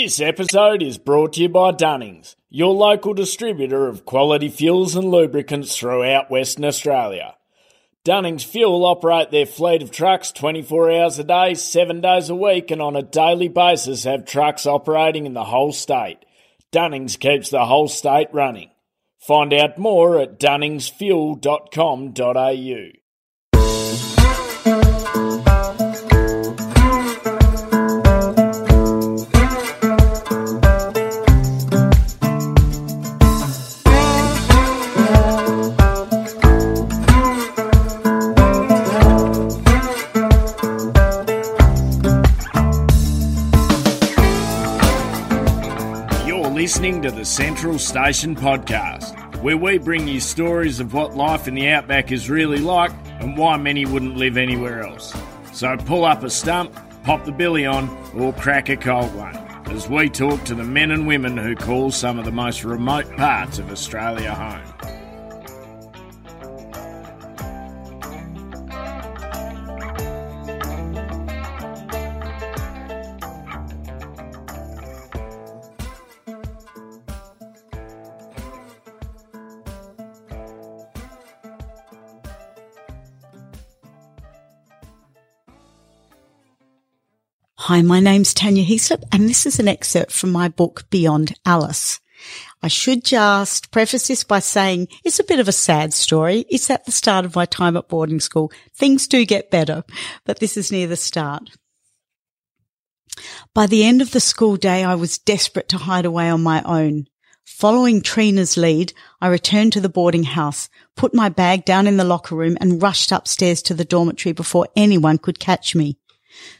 This episode is brought to you by Dunnings, your local distributor of quality fuels and lubricants throughout Western Australia. Dunnings Fuel operate their fleet of trucks 24 hours a day, 7 days a week, and on a daily basis have trucks operating in the whole state. Dunnings keeps the whole state running. Find out more at dunningsfuel.com.au. listening to the Central Station Podcast, where we bring you stories of what life in the outback is really like and why many wouldn't live anywhere else. So pull up a stump, pop the billy on, or crack a cold one as we talk to the men and women who call some of the most remote parts of Australia home. Hi, my name's Tanya Heaslip, and this is an excerpt from my book Beyond Alice. I should just preface this by saying it's a bit of a sad story. It's at the start of my time at boarding school. Things do get better, but this is near the start. By the end of the school day, I was desperate to hide away on my own. Following Trina's lead, I returned to the boarding house, put my bag down in the locker room and rushed upstairs to the dormitory before anyone could catch me.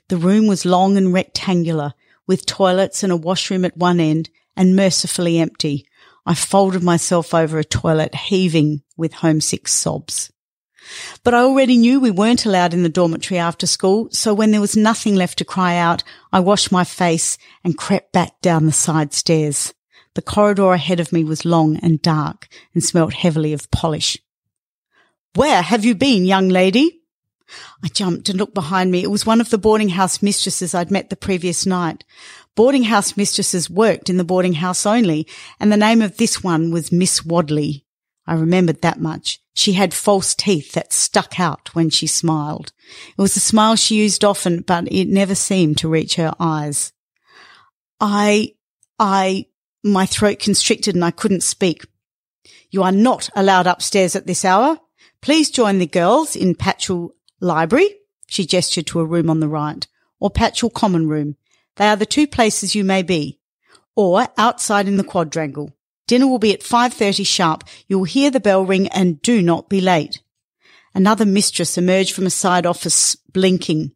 The room was long and rectangular, with toilets and a washroom at one end and mercifully empty. I folded myself over a toilet, heaving with homesick sobs. But I already knew we weren't allowed in the dormitory after school, so when there was nothing left to cry out, I washed my face and crept back down the side stairs. The corridor ahead of me was long and dark and smelt heavily of polish. Where have you been, young lady? I jumped and looked behind me. It was one of the boarding house mistresses I'd met the previous night. Boarding house mistresses worked in the boarding house only, and the name of this one was Miss Wadley. I remembered that much. She had false teeth that stuck out when she smiled. It was a smile she used often, but it never seemed to reach her eyes. I, I, my throat constricted and I couldn't speak. You are not allowed upstairs at this hour. Please join the girls in Patchell Library, she gestured to a room on the right, or Patchell Common Room. They are the two places you may be. Or outside in the quadrangle. Dinner will be at 5.30 sharp. You will hear the bell ring and do not be late. Another mistress emerged from a side office blinking.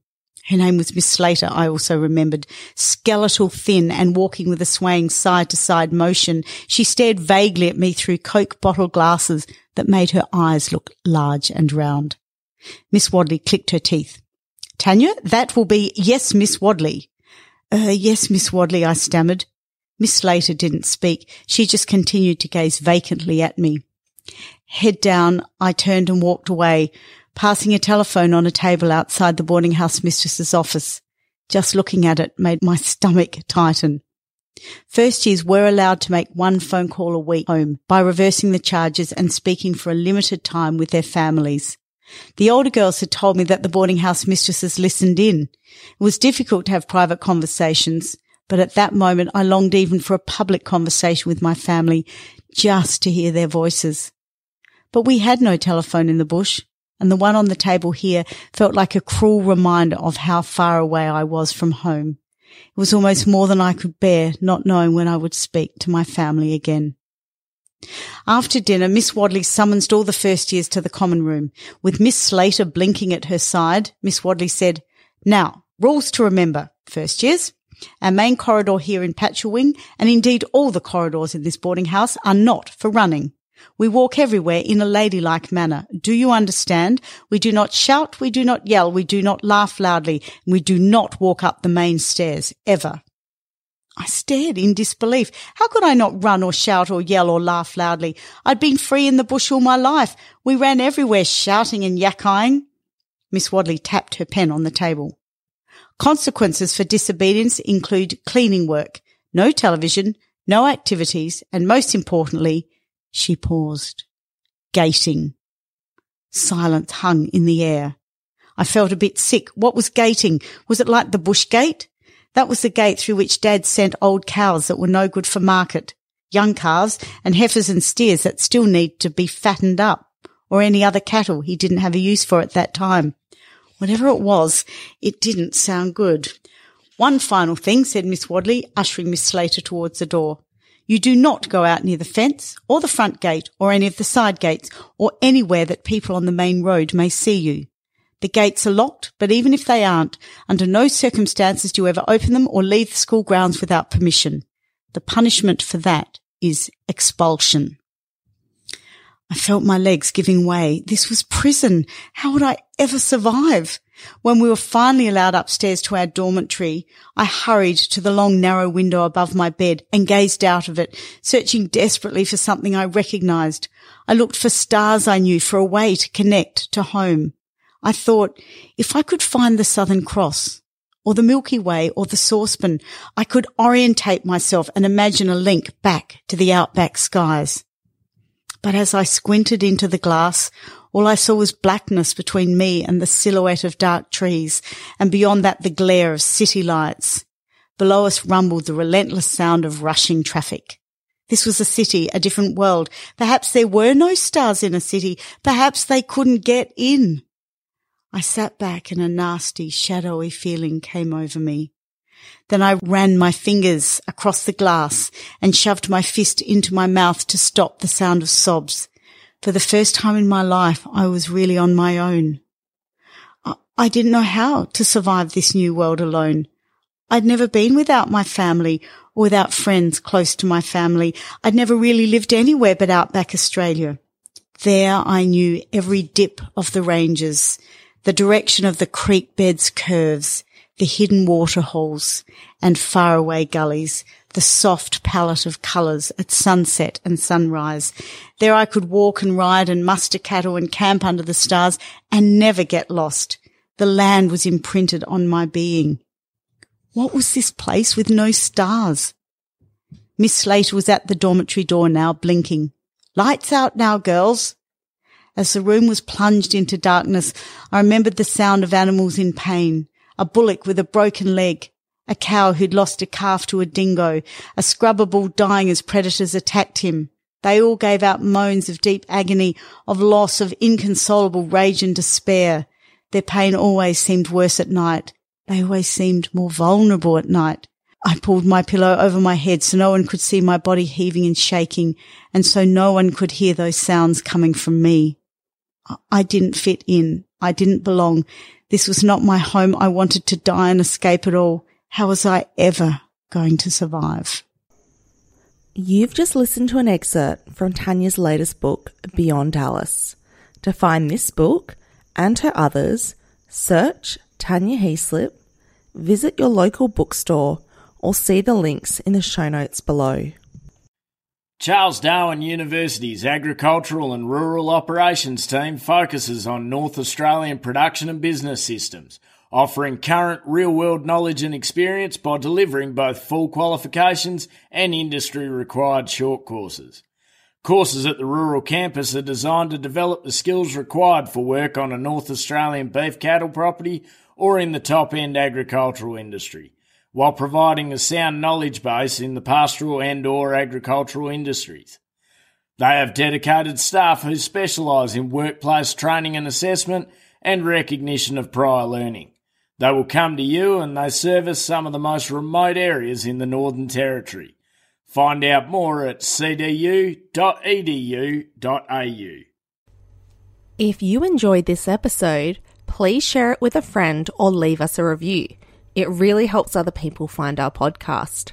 Her name was Miss Slater, I also remembered. Skeletal thin and walking with a swaying side to side motion, she stared vaguely at me through Coke bottle glasses that made her eyes look large and round. Miss Wadley clicked her teeth. Tanya, that will be yes, Miss Wadley. Uh, yes, Miss Wadley, I stammered. Miss Slater didn't speak. She just continued to gaze vacantly at me. Head down, I turned and walked away, passing a telephone on a table outside the boarding house mistress's office. Just looking at it made my stomach tighten. First years were allowed to make one phone call a week home by reversing the charges and speaking for a limited time with their families. The older girls had told me that the boarding house mistresses listened in. It was difficult to have private conversations, but at that moment I longed even for a public conversation with my family just to hear their voices. But we had no telephone in the bush, and the one on the table here felt like a cruel reminder of how far away I was from home. It was almost more than I could bear, not knowing when I would speak to my family again. After dinner, Miss Wadley summoned all the first years to the common room. With Miss Slater blinking at her side, Miss Wadley said, Now, rules to remember, first years. Our main corridor here in Patchell Wing, and indeed all the corridors in this boarding house, are not for running. We walk everywhere in a ladylike manner. Do you understand? We do not shout, we do not yell, we do not laugh loudly, and we do not walk up the main stairs, ever. I stared in disbelief. How could I not run or shout or yell or laugh loudly? I'd been free in the bush all my life. We ran everywhere shouting and yakking. Miss Wadley tapped her pen on the table. Consequences for disobedience include cleaning work, no television, no activities, and most importantly, she paused. Gating. Silence hung in the air. I felt a bit sick. What was gating? Was it like the bush gate? That was the gate through which Dad sent old cows that were no good for market, young calves and heifers and steers that still need to be fattened up, or any other cattle he didn't have a use for at that time. Whatever it was, it didn't sound good. One final thing, said Miss Wadley, ushering Miss Slater towards the door. You do not go out near the fence or the front gate or any of the side gates or anywhere that people on the main road may see you. The gates are locked, but even if they aren't, under no circumstances do you ever open them or leave the school grounds without permission. The punishment for that is expulsion. I felt my legs giving way. This was prison. How would I ever survive? When we were finally allowed upstairs to our dormitory, I hurried to the long narrow window above my bed and gazed out of it, searching desperately for something I recognized. I looked for stars I knew, for a way to connect to home. I thought, if I could find the Southern Cross, or the Milky Way, or the saucepan, I could orientate myself and imagine a link back to the outback skies. But as I squinted into the glass, all I saw was blackness between me and the silhouette of dark trees, and beyond that the glare of city lights. Below us rumbled the relentless sound of rushing traffic. This was a city, a different world. Perhaps there were no stars in a city. Perhaps they couldn't get in. I sat back and a nasty, shadowy feeling came over me. Then I ran my fingers across the glass and shoved my fist into my mouth to stop the sound of sobs. For the first time in my life, I was really on my own. I didn't know how to survive this new world alone. I'd never been without my family or without friends close to my family. I'd never really lived anywhere but outback Australia. There I knew every dip of the ranges the direction of the creek bed's curves, the hidden waterholes and faraway gullies, the soft palette of colours at sunset and sunrise. There I could walk and ride and muster cattle and camp under the stars and never get lost. The land was imprinted on my being. What was this place with no stars? Miss Slater was at the dormitory door now, blinking. Lights out now, girls. As the room was plunged into darkness, I remembered the sound of animals in pain. A bullock with a broken leg, a cow who'd lost a calf to a dingo, a scrubber bull dying as predators attacked him. They all gave out moans of deep agony, of loss, of inconsolable rage and despair. Their pain always seemed worse at night. They always seemed more vulnerable at night. I pulled my pillow over my head so no one could see my body heaving and shaking, and so no one could hear those sounds coming from me. I didn't fit in. I didn't belong. This was not my home. I wanted to die and escape it all. How was I ever going to survive? You've just listened to an excerpt from Tanya's latest book, Beyond Alice. To find this book and her others, search Tanya Heaslip, visit your local bookstore, or see the links in the show notes below. Charles Darwin University's Agricultural and Rural Operations team focuses on North Australian production and business systems, offering current real world knowledge and experience by delivering both full qualifications and industry required short courses. Courses at the rural campus are designed to develop the skills required for work on a North Australian beef cattle property or in the top end agricultural industry while providing a sound knowledge base in the pastoral and or agricultural industries. They have dedicated staff who specialise in workplace training and assessment and recognition of prior learning. They will come to you and they service some of the most remote areas in the Northern Territory. Find out more at cdu.edu.au. If you enjoyed this episode, please share it with a friend or leave us a review. It really helps other people find our podcast.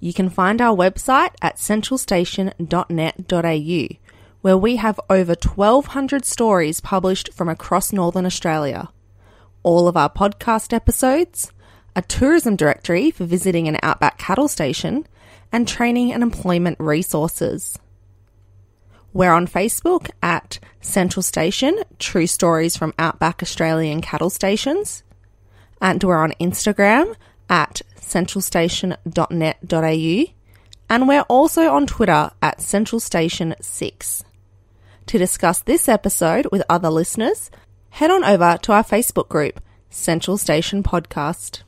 You can find our website at centralstation.net.au, where we have over 1,200 stories published from across Northern Australia. All of our podcast episodes, a tourism directory for visiting an outback cattle station, and training and employment resources. We're on Facebook at Central Station True Stories from Outback Australian Cattle Stations and we're on Instagram at centralstation.net.au and we're also on Twitter at centralstation6. To discuss this episode with other listeners, head on over to our Facebook group, Central Station Podcast.